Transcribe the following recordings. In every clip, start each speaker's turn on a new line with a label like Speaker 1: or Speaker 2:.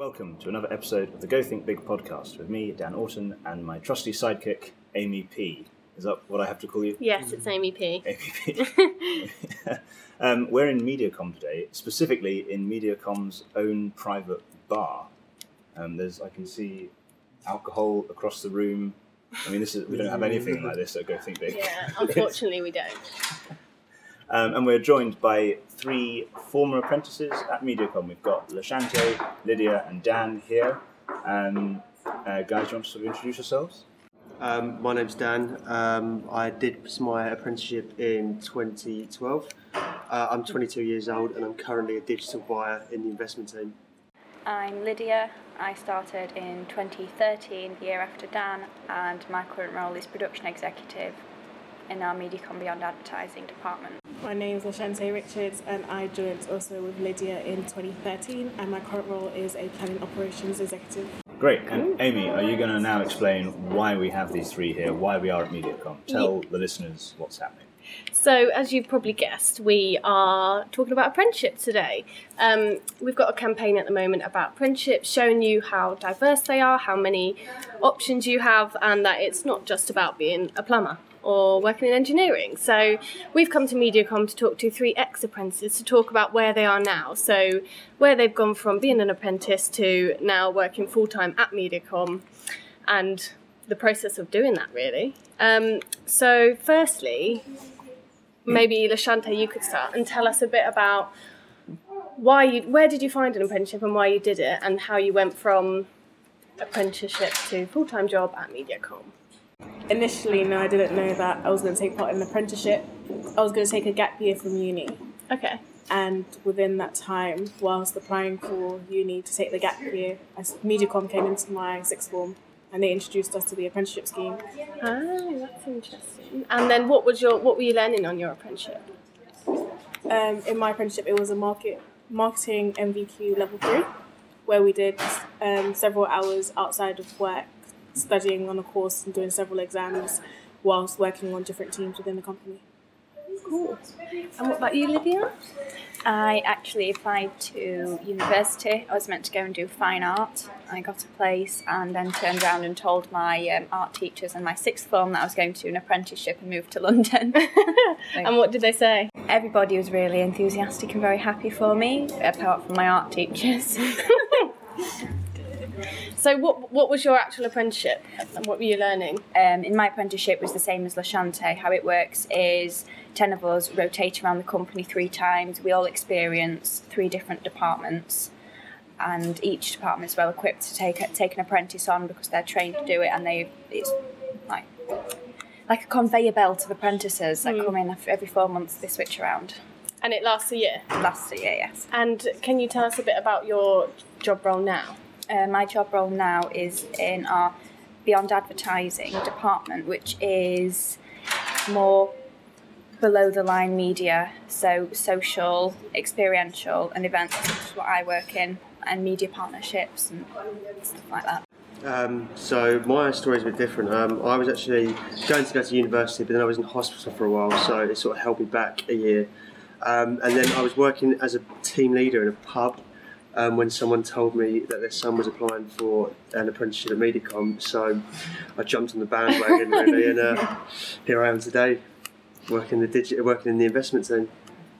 Speaker 1: Welcome to another episode of the Go Think Big podcast with me, Dan Orton, and my trusty sidekick, Amy P. Is that what I have to call you?
Speaker 2: Yes, it's Amy P.
Speaker 1: Amy P. um, we're in MediaCom today, specifically in MediaCom's own private bar. Um, there's, I can see alcohol across the room. I mean, this is we don't have anything like this at Go Think Big.
Speaker 2: Yeah, unfortunately we don't.
Speaker 1: Um, and we're joined by three former apprentices at MediaCom. We've got Lashante, Lydia, and Dan here. Um, uh, guys, do you want to sort of introduce yourselves?
Speaker 3: Um, my name's Dan. Um, I did my apprenticeship in 2012. Uh, I'm 22 years old and I'm currently a digital buyer in the investment team.
Speaker 4: I'm Lydia. I started in 2013, the year after Dan, and my current role is production executive in our MediaCom Beyond Advertising department.
Speaker 5: My name is Lashante Richards and I joined also with Lydia in 2013 and my current role is a planning operations executive.
Speaker 1: Great. And Amy, are you going to now explain why we have these three here, why we are at MediaCom? Tell the listeners what's happening.
Speaker 2: So, as you've probably guessed, we are talking about apprenticeship today. Um, we've got a campaign at the moment about apprenticeships, showing you how diverse they are, how many options you have, and that it's not just about being a plumber or working in engineering. So we've come to MediaCom to talk to three ex-apprentices to talk about where they are now. So where they've gone from being an apprentice to now working full-time at MediaCom and the process of doing that really. Um, so firstly, maybe Lashante, you could start and tell us a bit about why you, where did you find an apprenticeship and why you did it and how you went from apprenticeship to full-time job at MediaCom.
Speaker 5: Initially, no, I didn't know that I was going to take part in an apprenticeship. I was going to take a gap year from uni.
Speaker 2: Okay.
Speaker 5: And within that time, whilst applying for uni to take the gap year, as MediaCom came into my sixth form and they introduced us to the apprenticeship scheme.
Speaker 2: Oh, that's interesting. And then what was your what were you learning on your apprenticeship?
Speaker 5: Um, in my apprenticeship, it was a market marketing NVQ level three, where we did um, several hours outside of work, studying on a course and doing several exams, whilst working on different teams within the company.
Speaker 2: Cool. And what about you, Lydia?
Speaker 4: I actually applied to university. I was meant to go and do fine art. I got a place and then turned around and told my um, art teachers and my sixth form that I was going to do an apprenticeship and move to London.
Speaker 2: and what did they say?
Speaker 4: Everybody was really enthusiastic and very happy for me, apart from my art teachers.
Speaker 2: So what what was your actual apprenticeship and what were you learning?
Speaker 4: um, in my apprenticeship was the same as Lashante. How it works is 10 of us rotate around the company three times. We all experience three different departments, and each department is well equipped to take take an apprentice on because they're trained to do it, and they it's like like a conveyor belt of apprentices that come in every four months. They switch around.
Speaker 2: And it lasts a year.
Speaker 4: It lasts a year, yes.
Speaker 2: And can you tell us a bit about your job role now?
Speaker 4: Uh, my job role now is in our Beyond Advertising department, which is more below the line media, so social, experiential, and events, which is what I work in, and media partnerships and stuff like that.
Speaker 3: Um, so my story is a bit different. Um, I was actually going to go to university, but then I was in hospital for a while, so it sort of held me back a year. Um, and then I was working as a team leader in a pub um, when someone told me that their son was applying for an apprenticeship at MediaCom. So I jumped on the bandwagon really, and uh, here I am today, working the digi- working in the investment team.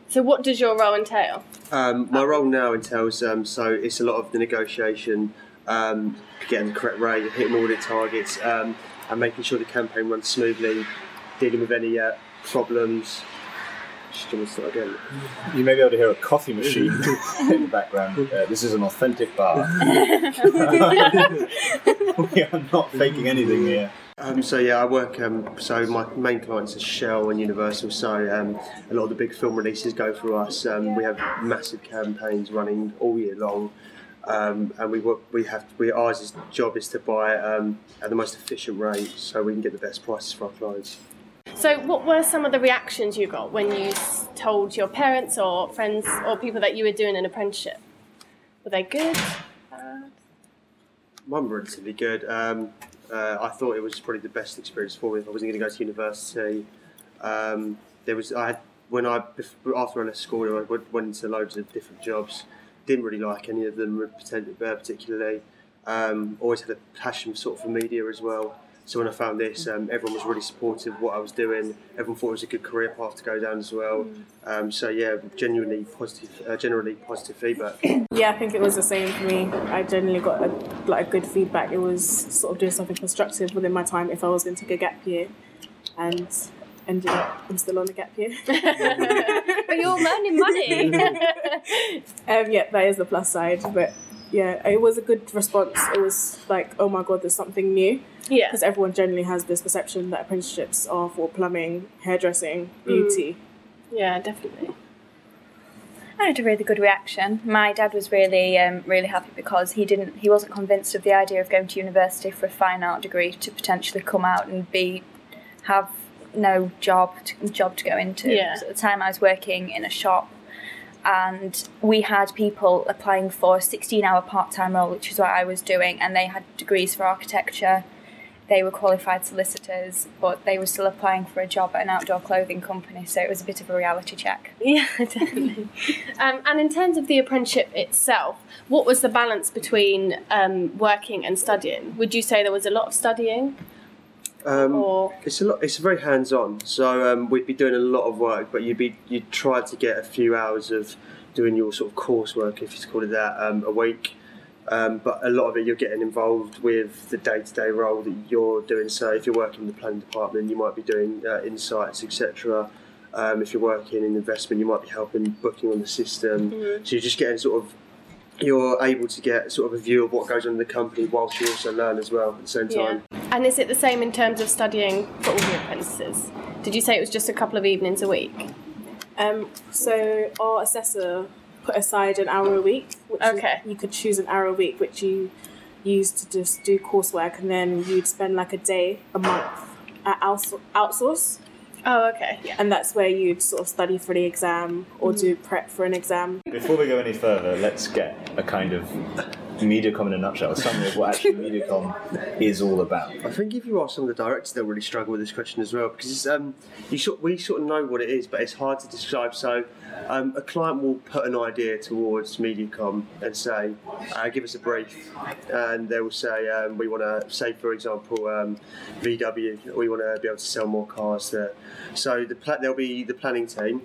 Speaker 2: So what does your role entail?
Speaker 3: Um, my role now entails um, so it's a lot of the negotiation, um, getting the correct rate, hitting all the targets, um, and making sure the campaign runs smoothly, dealing with any uh, problems. Just start again.
Speaker 1: You may be able to hear a coffee machine in the background. Uh, this is an authentic bar. we are not faking anything here.
Speaker 3: Um, so yeah, I work. Um, so my main clients are Shell and Universal. So um, a lot of the big film releases go through us. Um, we have massive campaigns running all year long, um, and we work, we have we ours is, job is to buy um, at the most efficient rate, so we can get the best prices for our clients.
Speaker 2: So what were some of the reactions you got when you told your parents or friends or people that you were doing an apprenticeship? Were they good?
Speaker 3: Were relatively good. Um, uh, I thought it was probably the best experience for me if I wasn't going to go to university. Um, there was I when I after I left school I went, went into loads of different jobs, didn't really like any of them pretend- uh, particularly. Um, always had a passion sort of for media as well. So when I found this, um, everyone was really supportive of what I was doing. Everyone thought it was a good career path to go down as well. Um, so yeah, genuinely positive, uh, generally positive feedback.
Speaker 5: Yeah, I think it was the same for me. I generally got a, like good feedback. It was sort of doing something constructive within my time if I was going to take a gap year, and ended up I'm still on a gap year.
Speaker 2: but you're earning money.
Speaker 5: um, yeah, that is the plus side. But yeah, it was a good response. It was like, oh my god, there's something new
Speaker 2: yeah.
Speaker 5: because everyone generally has this perception that apprenticeships are for plumbing, hairdressing, beauty.
Speaker 2: Yeah, definitely.
Speaker 4: I had a really good reaction. My dad was really, um, really happy because he didn't, he wasn't convinced of the idea of going to university for a fine art degree to potentially come out and be, have no job, to, job to go into.
Speaker 2: Yeah.
Speaker 4: So at the time, I was working in a shop, and we had people applying for a sixteen-hour part-time role, which is what I was doing, and they had degrees for architecture. They were qualified solicitors, but they were still applying for a job at an outdoor clothing company, so it was a bit of a reality check.
Speaker 2: Yeah, definitely. um, and in terms of the apprenticeship itself, what was the balance between um, working and studying? Would you say there was a lot of studying,
Speaker 3: Um, It's a lot. It's very hands-on. So um, we'd be doing a lot of work, but you'd be you'd try to get a few hours of doing your sort of coursework, if you call it that, um, a week. Um, but a lot of it you're getting involved with the day-to-day role that you're doing. So if you're working in the planning department, you might be doing uh, insights, etc. Um, if you're working in investment, you might be helping booking on the system. So you're just getting sort of you're able to get sort of a view of what goes on in the company whilst you also learn as well at the same time.
Speaker 2: yeah?
Speaker 3: time.
Speaker 2: And is it the same in terms of studying for all the apprentices? Did you say it was just a couple of evenings a week?
Speaker 5: Um, so our assessor put aside an hour a week, which
Speaker 2: Okay.
Speaker 5: you could choose an hour a week, which you use to just do coursework, and then you'd spend like a day a month at outs- outsource,
Speaker 2: Oh, okay. Yeah.
Speaker 5: and that's where you'd sort of study for the exam or mm. do prep for an exam.
Speaker 1: Before we go any further, let's get a kind of MediaCom in a nutshell, a summary of what actually MediaCom is all about.
Speaker 3: I think if you ask some of the directors, they'll really struggle with this question as well because um, you sort, we sort of know what it is, but it's hard to describe. So, um, a client will put an idea towards MediaCom and say, uh, "Give us a brief," and they will say, um, "We want to say, for example, um, VW. We want to be able to sell more cars." There. So the pla- there'll be the planning team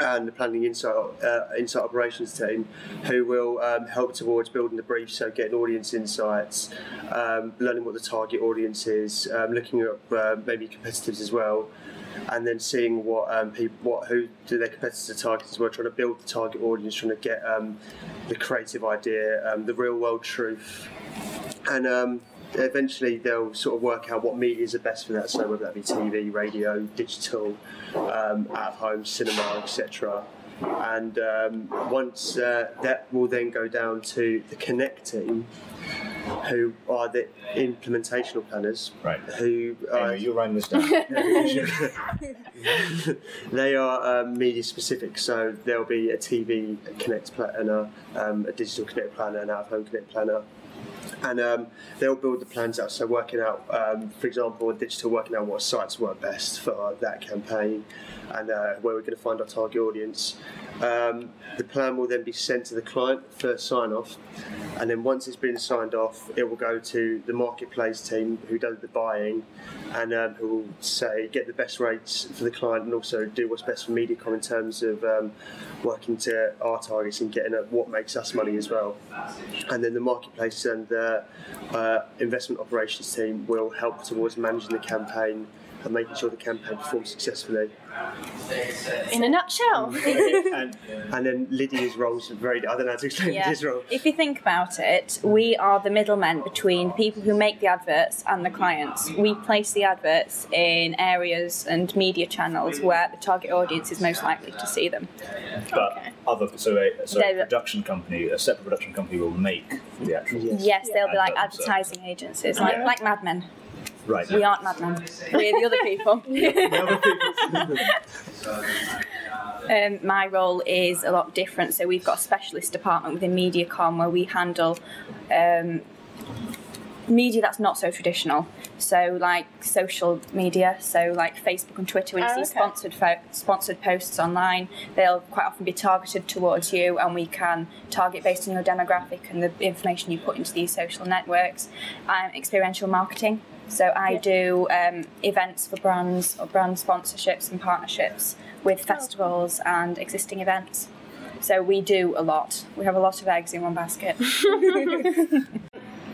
Speaker 3: and the planning insight, uh, insight operations team who will um, help towards building the brief, so getting audience insights, um, learning what the target audience is, um, looking at uh, maybe competitors as well, and then seeing what um, people, what who do their competitors are targeting as well, trying to build the target audience, trying to get um, the creative idea, um, the real world truth, and eventually they'll sort of work out what media is the best for that. So whether that be TV, radio, digital, um, at home, cinema, etc. And um, once uh, that will then go down to the Connect team, who are the implementational planners,
Speaker 1: Right.
Speaker 3: who are,
Speaker 1: Amy, you're writing this down.
Speaker 3: they are um, media specific, so there'll be a TV Connect planner, um, a digital Connect planner, an out of home Connect planner. And um, they'll build the plans out. So, working out, um, for example, digital working out what sites work best for that campaign and uh, where we're going to find our target audience. Um, the plan will then be sent to the client for sign off. And then, once it's been signed off, it will go to the marketplace team who does the buying and um, who will say get the best rates for the client and also do what's best for MediaCom in terms of um, working to our targets and getting at what makes us money as well. And then the marketplace and the uh, investment operations team will help towards managing the campaign and making sure the campaign performs successfully.
Speaker 2: In a nutshell.
Speaker 1: and
Speaker 3: And then Lydia's role is very, I don't know how to explain
Speaker 4: Yeah.
Speaker 3: Lydia's role.
Speaker 4: If you think about it, we are the middlemen between the people who make the adverts and the clients. We place the adverts in areas and media channels where the target audience is most likely to see them.
Speaker 1: but other so a so a production company, a separate production company will make the actual
Speaker 3: Yes.
Speaker 4: Yes, they'll be like
Speaker 1: Adverts, so-
Speaker 4: advertising agencies, like,
Speaker 1: Yeah.
Speaker 4: like Mad Men.
Speaker 1: Right.
Speaker 4: We aren't madmen. We're the other people. Um, my role is a lot different. So we've got a specialist department within MediaCom where we handle um, media that's not so traditional. So like social media, so like Facebook and Twitter, when you
Speaker 2: Oh,
Speaker 4: see
Speaker 2: okay.
Speaker 4: sponsored fo- sponsored posts online, they'll quite often be targeted towards you, and we can target based on your demographic and the information you put into these social networks. Um, experiential marketing. So I do um, events for brands or brand sponsorships and partnerships with festivals and existing events. So we do a lot. We have a lot of eggs in one basket.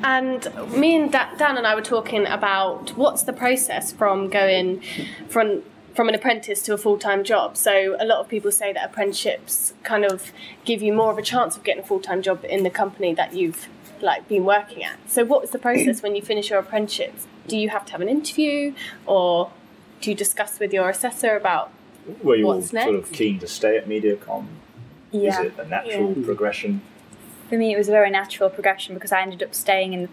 Speaker 2: And me and da- Dan and I were talking about what's the process from going from from an apprentice to a full time job. So a lot of people say that apprenticeships kind of give you more of a chance of getting a full time job in the company that you've like been working at. So what was the process when you finish your apprenticeship? Do you have to have an interview or do you discuss with your assessor about
Speaker 1: Were you
Speaker 2: What's
Speaker 1: all sort of keen to stay at MediaCom?
Speaker 4: yeah.
Speaker 1: Is it a natural progression?
Speaker 4: For me, it was a very natural progression because I ended up staying in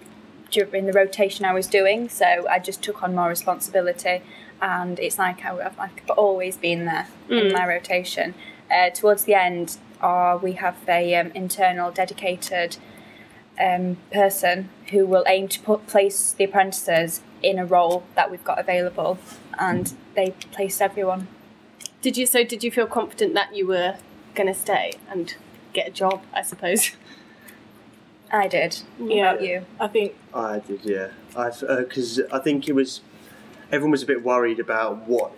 Speaker 4: dur- in the rotation I was doing. So I just took on more responsibility, and it's like I, I've, I've always been there in my rotation. Uh, towards the end, uh, we have a um, internal dedicated um, person who will aim to put place the apprentices in a role that we've got available, and they placed everyone.
Speaker 2: did you so did you feel confident that you were going to stay and get a job, I suppose?
Speaker 4: I did. What
Speaker 5: Yeah.
Speaker 4: about you?
Speaker 5: I think
Speaker 3: I did, yeah. I because I think it was everyone was a bit worried about what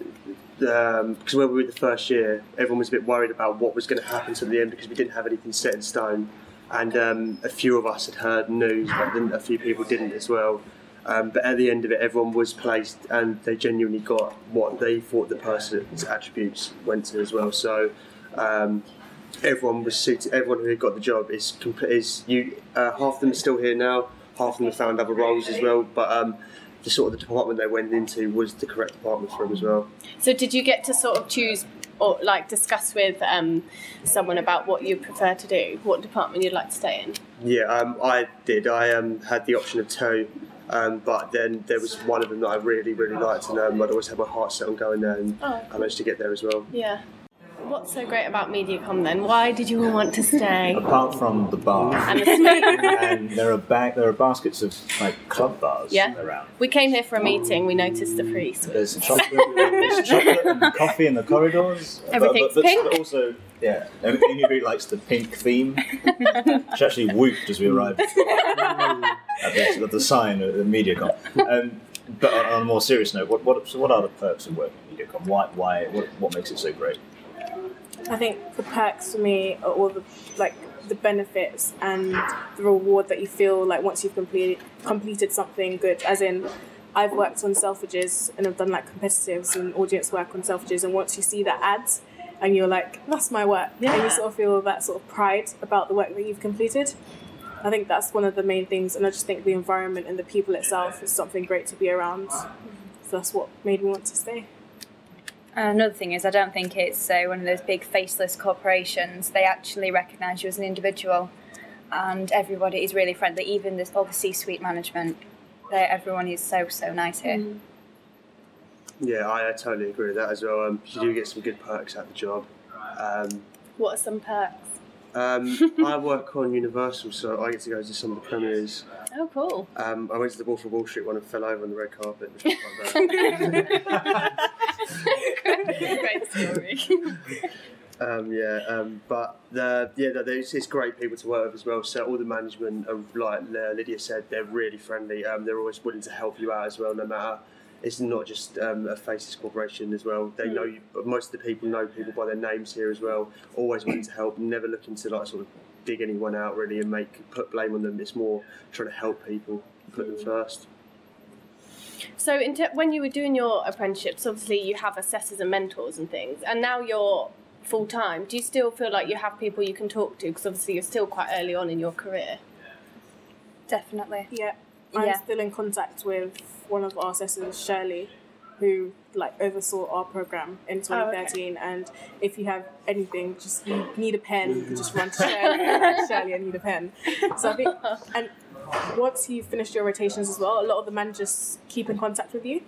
Speaker 3: because when we were the first year, everyone was a bit worried about what was going to happen to the end because we didn't have anything set in stone, and um, a few of us had heard news, but then a few people didn't as well. Um, but at the end of it, everyone was placed, and they genuinely got what they thought the person's attributes went to as well. So. Um, everyone was suited. Everyone who got the job is comp- is you. Uh, half of them are still here now. Half of them have found other roles as well. But um, the sort of the department they went into was the correct department for them as well.
Speaker 2: So did you get to sort of choose or like discuss with um, someone about what you prefer to do, what department you'd like to stay in?
Speaker 3: Yeah, um, I did. I um, had the option of two. Um, but then there was one of them that I really, really liked, and um, I'd always had my heart set on going there, and
Speaker 2: Oh.
Speaker 3: I managed to get there as well.
Speaker 2: Yeah. What's so great about MediaCom then? Why did you all want to stay?
Speaker 1: Apart from the bar,
Speaker 2: and the
Speaker 1: and there are bag, there are baskets of like club bars
Speaker 2: Yeah.
Speaker 1: around.
Speaker 2: We came here for a meeting. We noticed the free.
Speaker 1: There's chocolate, there's chocolate and coffee in the corridors.
Speaker 2: Everything's
Speaker 1: but, but,
Speaker 2: pink.
Speaker 1: But also, yeah, Amy really likes the pink theme. She actually whooped as we arrived at the, the sign at the MediaCom. Um, but on, on a more serious note, what, what, so what are the perks of working at MediaCom? Why, why, what, what makes it so great?
Speaker 5: I think the perks for me are all the like the benefits and the reward that you feel like once you've completed completed something good. As in, I've worked on Selfridges and I've done like competitives and audience work on Selfridges, and once you see that ads, and you're like, that's my work, and you sort of feel that sort of pride about the work that you've completed. I think that's one of the main things, and I just think the environment and the people itself is something great to be around. So that's what made me want to stay.
Speaker 4: And another thing is, I don't think it's uh, one of those big faceless corporations. They actually recognise you as an individual, and everybody is really friendly. Even this, all the C-suite management, everyone is so so nice here.
Speaker 3: Yeah, I, I totally agree with that as well. Um, you do get some good perks at the job. Um,
Speaker 2: What are some perks?
Speaker 3: um, I work on Universal, so I get to go to some of the premieres.
Speaker 2: Oh, cool.
Speaker 3: Um, I went to the Wolf of Wall Street one and fell over on the red carpet. Which was quite bad.
Speaker 2: Great story.
Speaker 3: um, yeah, um, but the, yeah, there's, it's great people to work with as well. So all the management, are, like Lydia said, they're really friendly. Um, they're always willing to help you out as well, no matter. It's not just um, a faceless corporation as well. They know you. Most of the people know people by their names here as well. Always willing to help. Never looking to like sort of dig anyone out really and make put blame on them. It's more trying to help people, put them first.
Speaker 2: So, in te- when you were doing your apprenticeships, obviously you have assessors and mentors and things, and now you're full time. Do you still feel like you have people you can talk to? Because obviously you're still quite early on in your career.
Speaker 4: Definitely.
Speaker 5: Yeah, I'm
Speaker 4: Yeah.
Speaker 5: still in contact with one of our assessors, Shirley, who like oversaw our program in 2013. And if you have anything, just you need a pen, you can just run to Shirley. Shirley, I need a pen. So I think, and once you've finished your rotations as well, a lot of the managers keep in contact with you,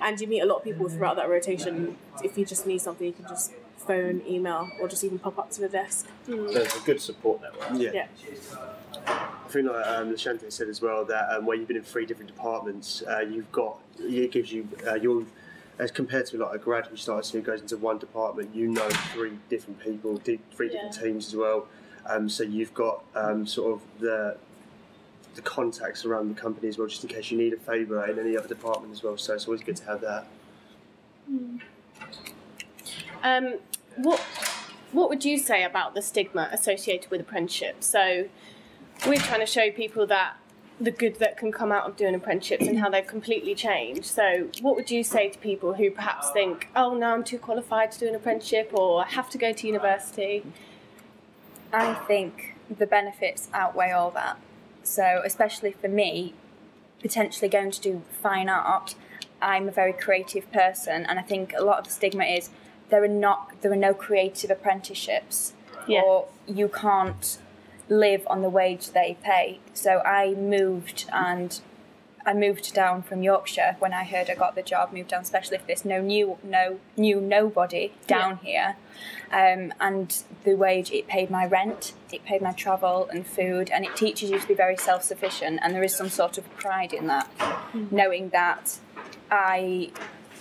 Speaker 5: and you meet a lot of people throughout that rotation. If you just need something, you can just phone, email, or just even pop up to the desk.
Speaker 1: There's a good support network.
Speaker 3: Yeah.
Speaker 5: Yeah.
Speaker 3: think like um, Lashante said as well that um, where you've been in three different departments, uh, you've got it gives you uh, your as compared to like a grad who starts who goes into one department, you know three different people, three different
Speaker 2: Yeah.
Speaker 3: teams as well. Um, so you've got um, sort of the the contacts around the company as well, just in case you need a favour in any other department as well. So it's always good to have that.
Speaker 2: Um, what what would you say about the stigma associated with apprenticeships? So we're trying to show people that the good that can come out of doing apprenticeships and how they've completely changed. So what would you say to people who perhaps think, oh no, I'm too qualified to do an apprenticeship or I have to go to university?
Speaker 4: I think the benefits outweigh all that. So, especially for me, potentially going to do fine art, I'm a very creative person, and I think a lot of the stigma is there are not there are no creative apprenticeships,
Speaker 2: Yeah.
Speaker 4: or you can't live on the wage they pay. So I moved and I moved down from Yorkshire when I heard I got the job. Moved down, especially if there's no new no new nobody down here, um, and the wage it paid my rent, it paid my travel and food, and it teaches you to be very self sufficient. And there is some sort of pride in that, knowing that I,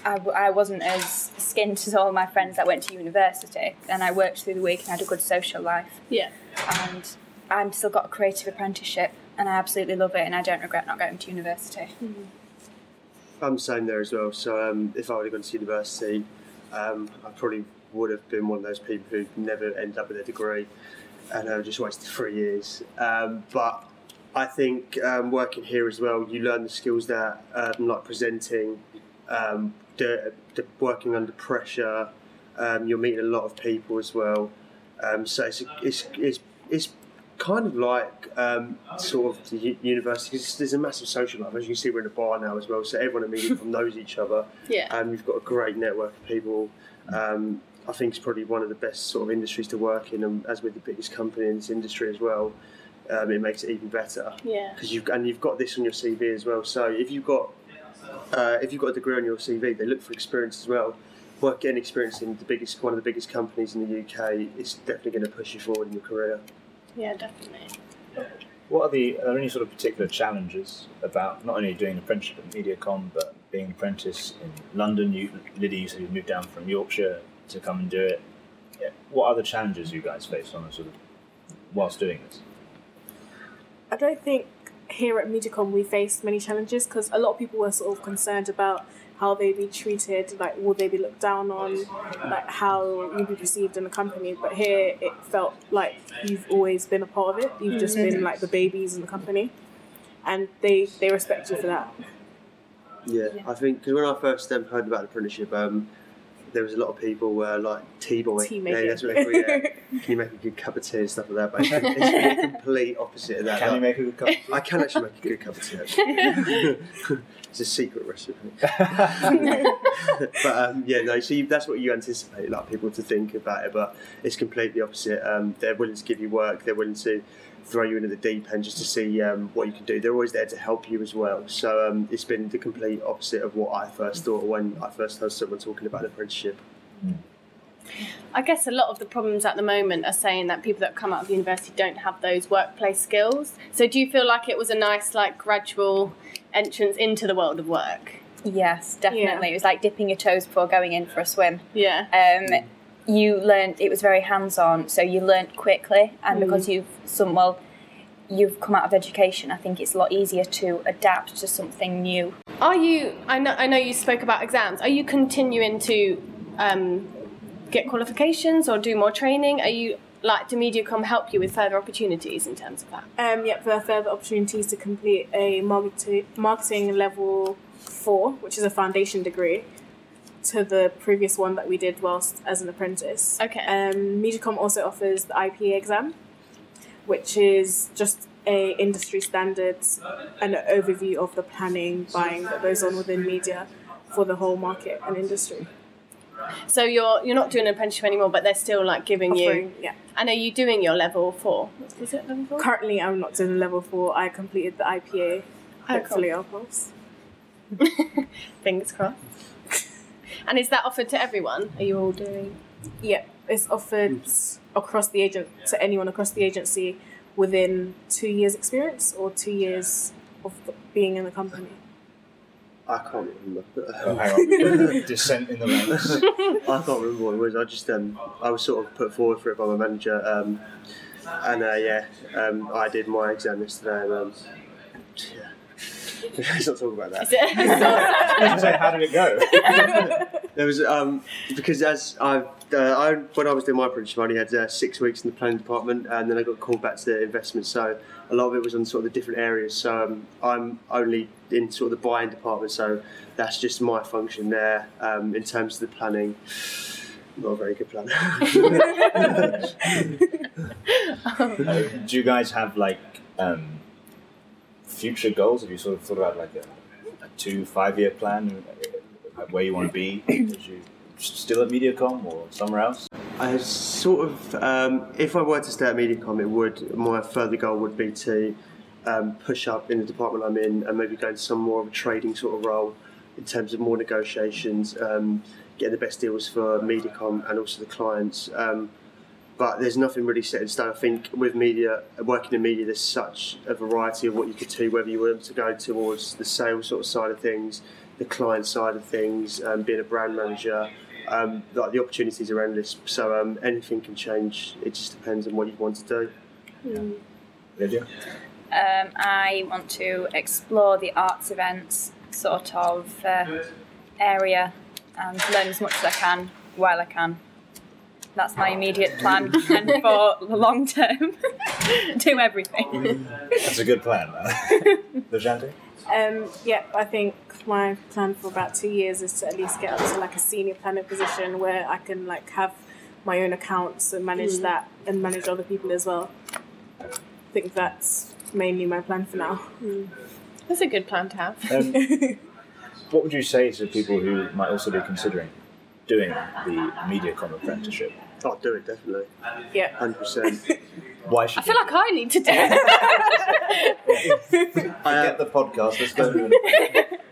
Speaker 4: I wasn't as skint as all my friends that went to university, and I worked through the week and had a good social life
Speaker 2: Yeah.
Speaker 4: and I'm still got a creative apprenticeship and I absolutely love it and I don't regret not going to university.
Speaker 3: I'm the same there as well. So um, if I would have gone to university, um, I probably would have been one of those people who never ended up with a degree and I uh, just wasted three years. Um, but I think um, working here as well, you learn the skills that um, like presenting, um, working under pressure. You're meeting a lot of people as well. So it's, it's, it's, it's kind of like um, sort of the university. There's a massive social life. As you can see, we're in a bar now as well, so everyone immediately knows each other.
Speaker 2: Yeah.
Speaker 3: Um, you've got a great network of people. Um, I think it's probably one of the best sort of industries to work in, and as we're the biggest company in this industry as well, um, it makes it even better
Speaker 2: Yeah.
Speaker 3: because you've and you've got this on your CV as well. So if you've got uh, if you've got a degree on your CV, they look for experience as well. Work getting experience in the biggest one of the biggest companies in the UK is definitely going to push you forward in your career.
Speaker 2: Yeah, definitely.
Speaker 1: What are the are there any sort of particular challenges about not only doing an apprenticeship at MediaCom but being an apprentice in London? You, Liddy, you said you moved down from Yorkshire to come and do it. Yeah. What other challenges you guys faced on a sort of whilst doing this?
Speaker 5: I don't think here at MediaCom we faced many challenges because a lot of people were sort of concerned about how they'd be treated, like will they be looked down on, like how you'd be perceived in the company. But here it felt like you've always been a part of it. You've just been like the babies in the company, and they they respect you for that.
Speaker 3: Yeah, I think because when I first um, heard about the apprenticeship, um, there was a lot of people uh, like tea boy.
Speaker 5: Tea
Speaker 3: yeah, that's what they call it. Yeah. Can you make a good cup of tea and stuff like that? But it's, it's been a complete opposite of that.
Speaker 1: Can you make a good cup?
Speaker 3: I can actually make a good cup of tea. Actually. it's a secret recipe. but um, yeah, no. So you, that's what you anticipate, like people to think about it. But it's completely opposite. Um, they're willing to give you work. They're willing to throw you into the deep end just to see um, what you can do. They're always there to help you as well. So um, it's been the complete opposite of what I first thought when I first heard someone talking about an apprenticeship.
Speaker 2: I guess a lot of the problems at the moment are saying that people that come out of university don't have those workplace skills. So do you feel like it was a nice, like, gradual entrance into the world of work?
Speaker 4: Yes, definitely.
Speaker 5: Yeah.
Speaker 4: It was like dipping your toes before going in for a swim.
Speaker 2: Yeah.
Speaker 4: Um, you learned it was very hands-on, so you learned quickly, and because you've some well, you've come out of education. I think it's a lot easier to adapt to something new.
Speaker 2: Are you? I know. I know you spoke about exams. Are you continuing to um, get qualifications or do more training? Are you like? Do MediaCom help you with further opportunities in terms of that?
Speaker 5: Um, yep, there are further opportunities to complete a marketing, marketing level four, which is a foundation degree, to the previous one that we did whilst as an apprentice.
Speaker 2: Okay.
Speaker 5: Um, MediaCom also offers the IPA exam, which is just a industry standards and an overview of the planning, buying that goes on within media for the whole market and industry.
Speaker 2: So you're you're not doing an apprenticeship anymore, but they're still like giving you.
Speaker 5: Yeah.
Speaker 2: And are you doing your level four? Was it level four?
Speaker 5: Currently, I'm not doing level four. I completed the IPA.
Speaker 2: Oh,
Speaker 5: Hopefully, I'll pass.
Speaker 2: Fingers crossed. And is that offered to everyone? Are you all doing?
Speaker 5: Yeah, it's offered across the agent to anyone across the agency within two years' experience or two years of being in the company?
Speaker 3: I can't remember.
Speaker 1: Oh, hang on. Descent in the ranks.
Speaker 3: I can't remember what it was. I just um, I was sort of put forward for it by my manager, um, and uh, yeah, um, I did my exam yesterday, and um, yeah. Let's not talk about that.
Speaker 1: I was say, how did it go?
Speaker 3: There was um, because as I, uh, I when I was doing my apprenticeship, I only had uh, six weeks in the planning department, and then I got called back to the investment. So a lot of it was on sort of the different areas. So um, I'm only in sort of the buying department, so that's just my function there um, in terms of the planning. Not a very good planner.
Speaker 1: Uh, do you guys have like um, future goals? Have you sort of thought about like a, a two, five year plan, where you want to be? Is you still at Mediacom or somewhere else?
Speaker 3: I sort of, um, if I were to stay at Mediacom, it would my further goal would be to um, push up in the department I'm in and maybe go into some more of a trading sort of role in terms of more negotiations, um, getting the best deals for Mediacom and also the clients. Um, but there's nothing really set in stone. I think with media, working in media, there's such a variety of what you could do, whether you want to go towards the sales sort of side of things, the client side of things, um, being a brand manager. Um, like the opportunities are endless, so um, anything can change. It just depends on what you want to do.
Speaker 1: Lydia?
Speaker 4: Um, I want to explore the arts events sort of uh, area and learn as much as I can while I can. That's my immediate plan, and for the long term, do everything.
Speaker 1: That's a good plan. Lashante?
Speaker 5: Um, yeah, I think my plan for about two years is to at least get up to like a senior planner position where I can like have my own accounts and manage that and manage other people as well. I think that's mainly my plan for now.
Speaker 2: That's a good plan to have.
Speaker 1: Um, what would you say to people who might also be considering doing the Mediacom apprenticeship?
Speaker 3: I'll do it definitely,
Speaker 5: Yeah.
Speaker 3: hundred percent.
Speaker 1: Why should
Speaker 2: I feel like I need to do it.
Speaker 1: I get the podcast. Let's go.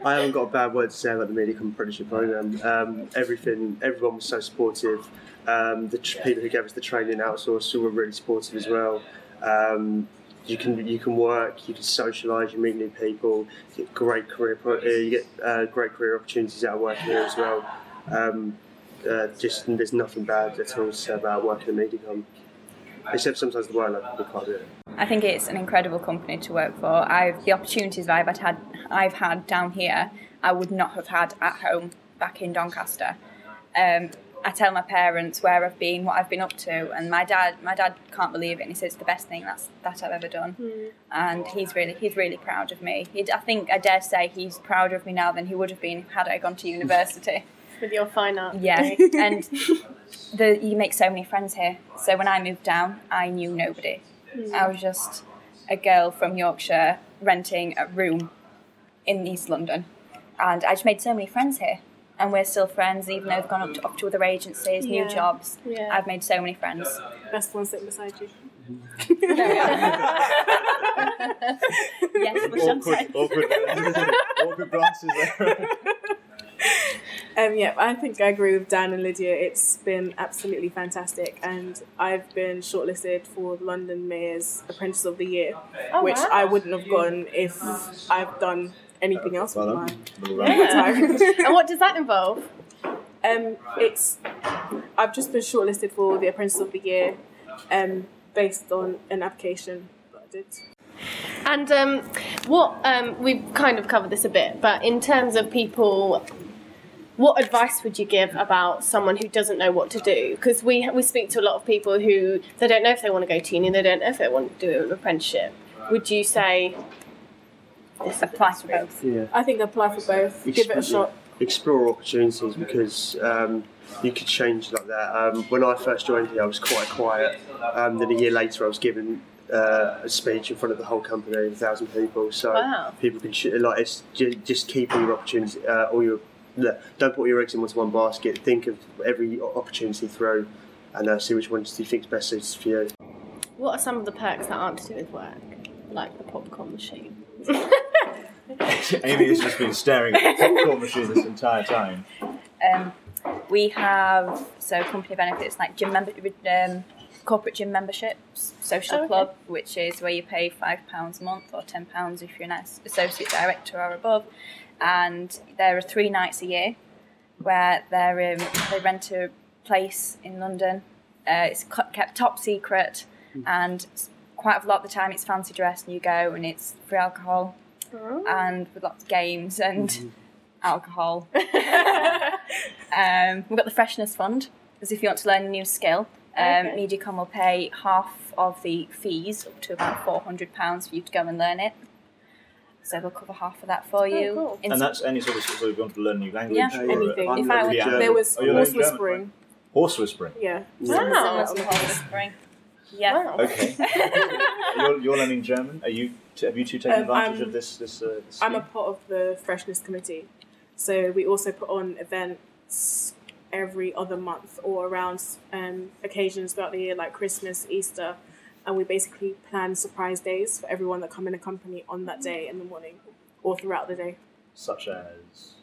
Speaker 3: I haven't got a bad word to say about the Media apprenticeship program. Um, everything, everyone was so supportive. Um, the tr- people who gave us the training outsourced were really supportive as well. Um, you can you can work, you can socialise, you meet new people, you get great career pro- uh, you get uh, great career opportunities out of working here as well. Um, uh, just there's nothing bad at all to say about working at Mediacom, except sometimes the workload we can't do it.
Speaker 4: I think it's an incredible company to work for. I've the opportunities that I've had I've had down here, I would not have had at home back in Doncaster. Um, I tell my parents where I've been, what I've been up to, and my dad my dad can't believe it. And he says it's the best thing that's that I've ever done, and he's really he's really proud of me. He, I think I dare say he's prouder of me now than he would have been had I gone to university.
Speaker 2: With your fine art.
Speaker 4: Yeah, and the you make so many friends here. So when I moved down, I knew nobody. Hmm. I was just a girl from Yorkshire renting a room in East London, and I just made so many friends here. And we're still friends, even though they've gone up to, up to other agencies, new jobs.
Speaker 2: Yeah.
Speaker 4: I've made so many friends.
Speaker 5: Best one sitting beside you.
Speaker 4: Yes,
Speaker 1: awkward, awkward, awkward glances there.
Speaker 5: Um, yeah, I think I agree with Dan and Lydia. It's been absolutely fantastic, and I've been shortlisted for the London Mayor's Apprentice of the Year,
Speaker 2: Oh,
Speaker 5: which
Speaker 2: wow.
Speaker 5: I wouldn't have gone if I've done anything else with my
Speaker 1: done. Little
Speaker 2: and what does that involve?
Speaker 5: Um, it's I've just been shortlisted for the Apprentice of the Year, um, based on an application that I did.
Speaker 2: And um, what um, we've kind of covered this a bit, but in terms of people, what advice would you give about someone who doesn't know what to do? Because we we speak to a lot of people who they don't know if they want to go to uni, they don't know if they want to do an apprenticeship. Would you say this
Speaker 4: Apply for both.
Speaker 3: Yeah.
Speaker 5: I think apply for both, give it a shot.
Speaker 3: explore opportunities because um, you could change like that. Um, when I first joined here, I was quite quiet. Um, then a year later, I was given uh, a speech in front of the whole company, a thousand people. So
Speaker 2: Wow.
Speaker 3: people can sh- like it's just, just keep all your opportunities, uh, all your look, don't put your eggs in one basket. Think of every o- opportunity through, and uh, see which ones you think is best suited for you.
Speaker 2: What are some of the perks that aren't to do with work, like the popcorn machine?
Speaker 1: Amy has just been staring at the popcorn machine this entire time.
Speaker 4: Um, we have so company benefits like gym member, um, corporate gym memberships, social
Speaker 2: Oh, okay.
Speaker 4: club, which is where you pay five pounds a month or ten pounds if you're an associate director or above, and there are three nights a year where they're um, they rent a place in London. Uh, it's kept top secret, and quite a lot of the time it's fancy dress, and you go and it's free alcohol
Speaker 2: Oh.
Speaker 4: and with lots of games and alcohol. um, we've got the freshness fund, as if you want to learn a new skill. Um,
Speaker 2: Okay.
Speaker 4: MediaCom will pay half of the fees, up to about four hundred pounds for you to go and learn it. So we'll cover half of that for you.
Speaker 2: cool.
Speaker 1: And that's any sort of so if you want to learn a new language
Speaker 4: Yeah.
Speaker 1: or
Speaker 5: Anything.
Speaker 1: a-
Speaker 5: If
Speaker 4: I were
Speaker 1: piano.
Speaker 4: German.
Speaker 5: There was
Speaker 1: Oh,
Speaker 5: horse
Speaker 1: learning German,
Speaker 5: whispering.
Speaker 1: Horse whispering.
Speaker 5: Yeah.
Speaker 4: similar
Speaker 2: Wow.
Speaker 4: to horse whispering. Yeah.
Speaker 2: Wow.
Speaker 1: Okay. you're, you're learning German. Are you? Have you two taken
Speaker 5: Um,
Speaker 1: advantage
Speaker 5: I'm-
Speaker 1: of this? This. Uh, this
Speaker 5: I'm a part of the freshness committee, so we also put on events every other month or around um, occasions throughout the year, like Christmas, Easter, and we basically plan surprise days for everyone that come in a company on that day in the morning or throughout the day.
Speaker 1: such as.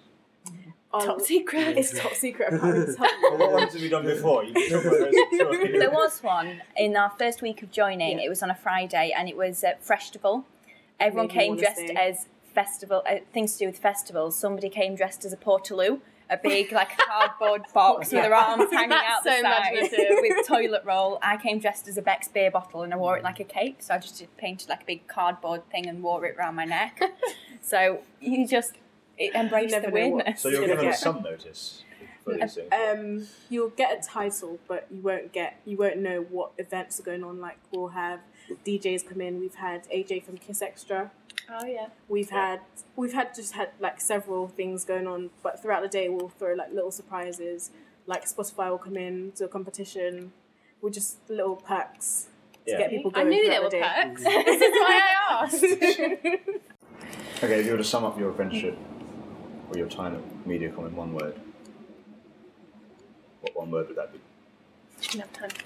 Speaker 5: Oh,
Speaker 2: Top secret.
Speaker 5: It's top secret. Apparently.
Speaker 1: Well, what ones have you done before? You've been talking about those before.
Speaker 4: There was one in our first week of joining.
Speaker 5: Yeah.
Speaker 4: It was on a Friday, and it was at Festival. Everyone
Speaker 5: Made me
Speaker 4: came dressed as festival uh, things to do with festivals. Somebody came dressed as a portaloo, a big like cardboard box with her arms hanging
Speaker 2: That's
Speaker 4: out
Speaker 2: so
Speaker 4: side
Speaker 2: imaginative.
Speaker 4: with toilet roll. I came dressed as a Beck's beer bottle, and I wore it like a cape. So I just painted like a big cardboard thing and wore it around my neck. so you just it embraced
Speaker 5: never
Speaker 4: the
Speaker 5: know what-
Speaker 4: weirdness.
Speaker 1: So you're
Speaker 5: Gonna
Speaker 1: given
Speaker 5: get-
Speaker 1: some notice for.
Speaker 5: Um, you'll get a title, but you won't get you won't know what events are going on. Like we'll have DJs come in. We've had AJ from Kiss Extra.
Speaker 2: Oh yeah.
Speaker 5: We've had we've had just had like several things going on, but throughout the day we'll throw like little surprises. Like Spotify will come in to a competition with just little perks to
Speaker 1: Yeah.
Speaker 5: get people going.
Speaker 2: I knew there were
Speaker 5: the
Speaker 2: perks. this is why I asked.
Speaker 1: Okay, if you were to sum up your apprenticeship or your time at MediaCom in one word, what one word would that be?
Speaker 2: Didn't have time to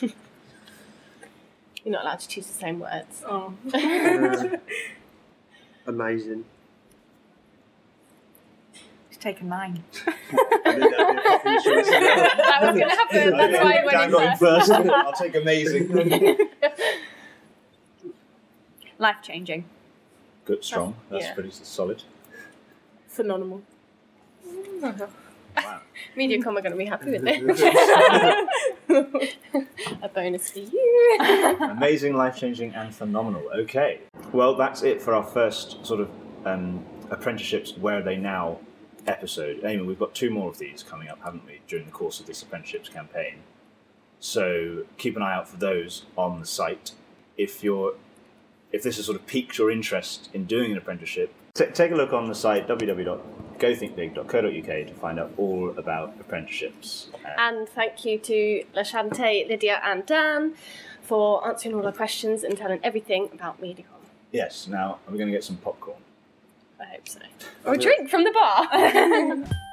Speaker 2: think. You're not allowed to choose the same words.
Speaker 5: Oh.
Speaker 3: Uh, amazing.
Speaker 4: It's taken mine.
Speaker 1: I think that'd a fucking
Speaker 2: that was going to happen. That's why I went in first.
Speaker 1: first. I'll take amazing.
Speaker 4: Life changing.
Speaker 1: Good, strong. That's
Speaker 2: Yeah.
Speaker 1: pretty solid.
Speaker 5: Phenomenal.
Speaker 1: Wow.
Speaker 2: MediaCom are going to be happy with this. a bonus for you.
Speaker 1: Amazing, life changing, and phenomenal. Okay. Well, that's it for our first sort of um, apprenticeships. Where are they now? Episode. Amy, we've got two more of these coming up, haven't we, during the course of this apprenticeships campaign? So keep an eye out for those on the site. If you're, if this has sort of piqued your interest in doing an apprenticeship, t- take a look on the site www.gothinkbig.co.uk to find out all about apprenticeships.
Speaker 2: And thank you to Lashante, Lydia, and Dan for answering all our questions and telling everything about MediaCom.
Speaker 1: yes. Now, are we going to get some popcorn?
Speaker 2: I hope so. Or a drink from the bar.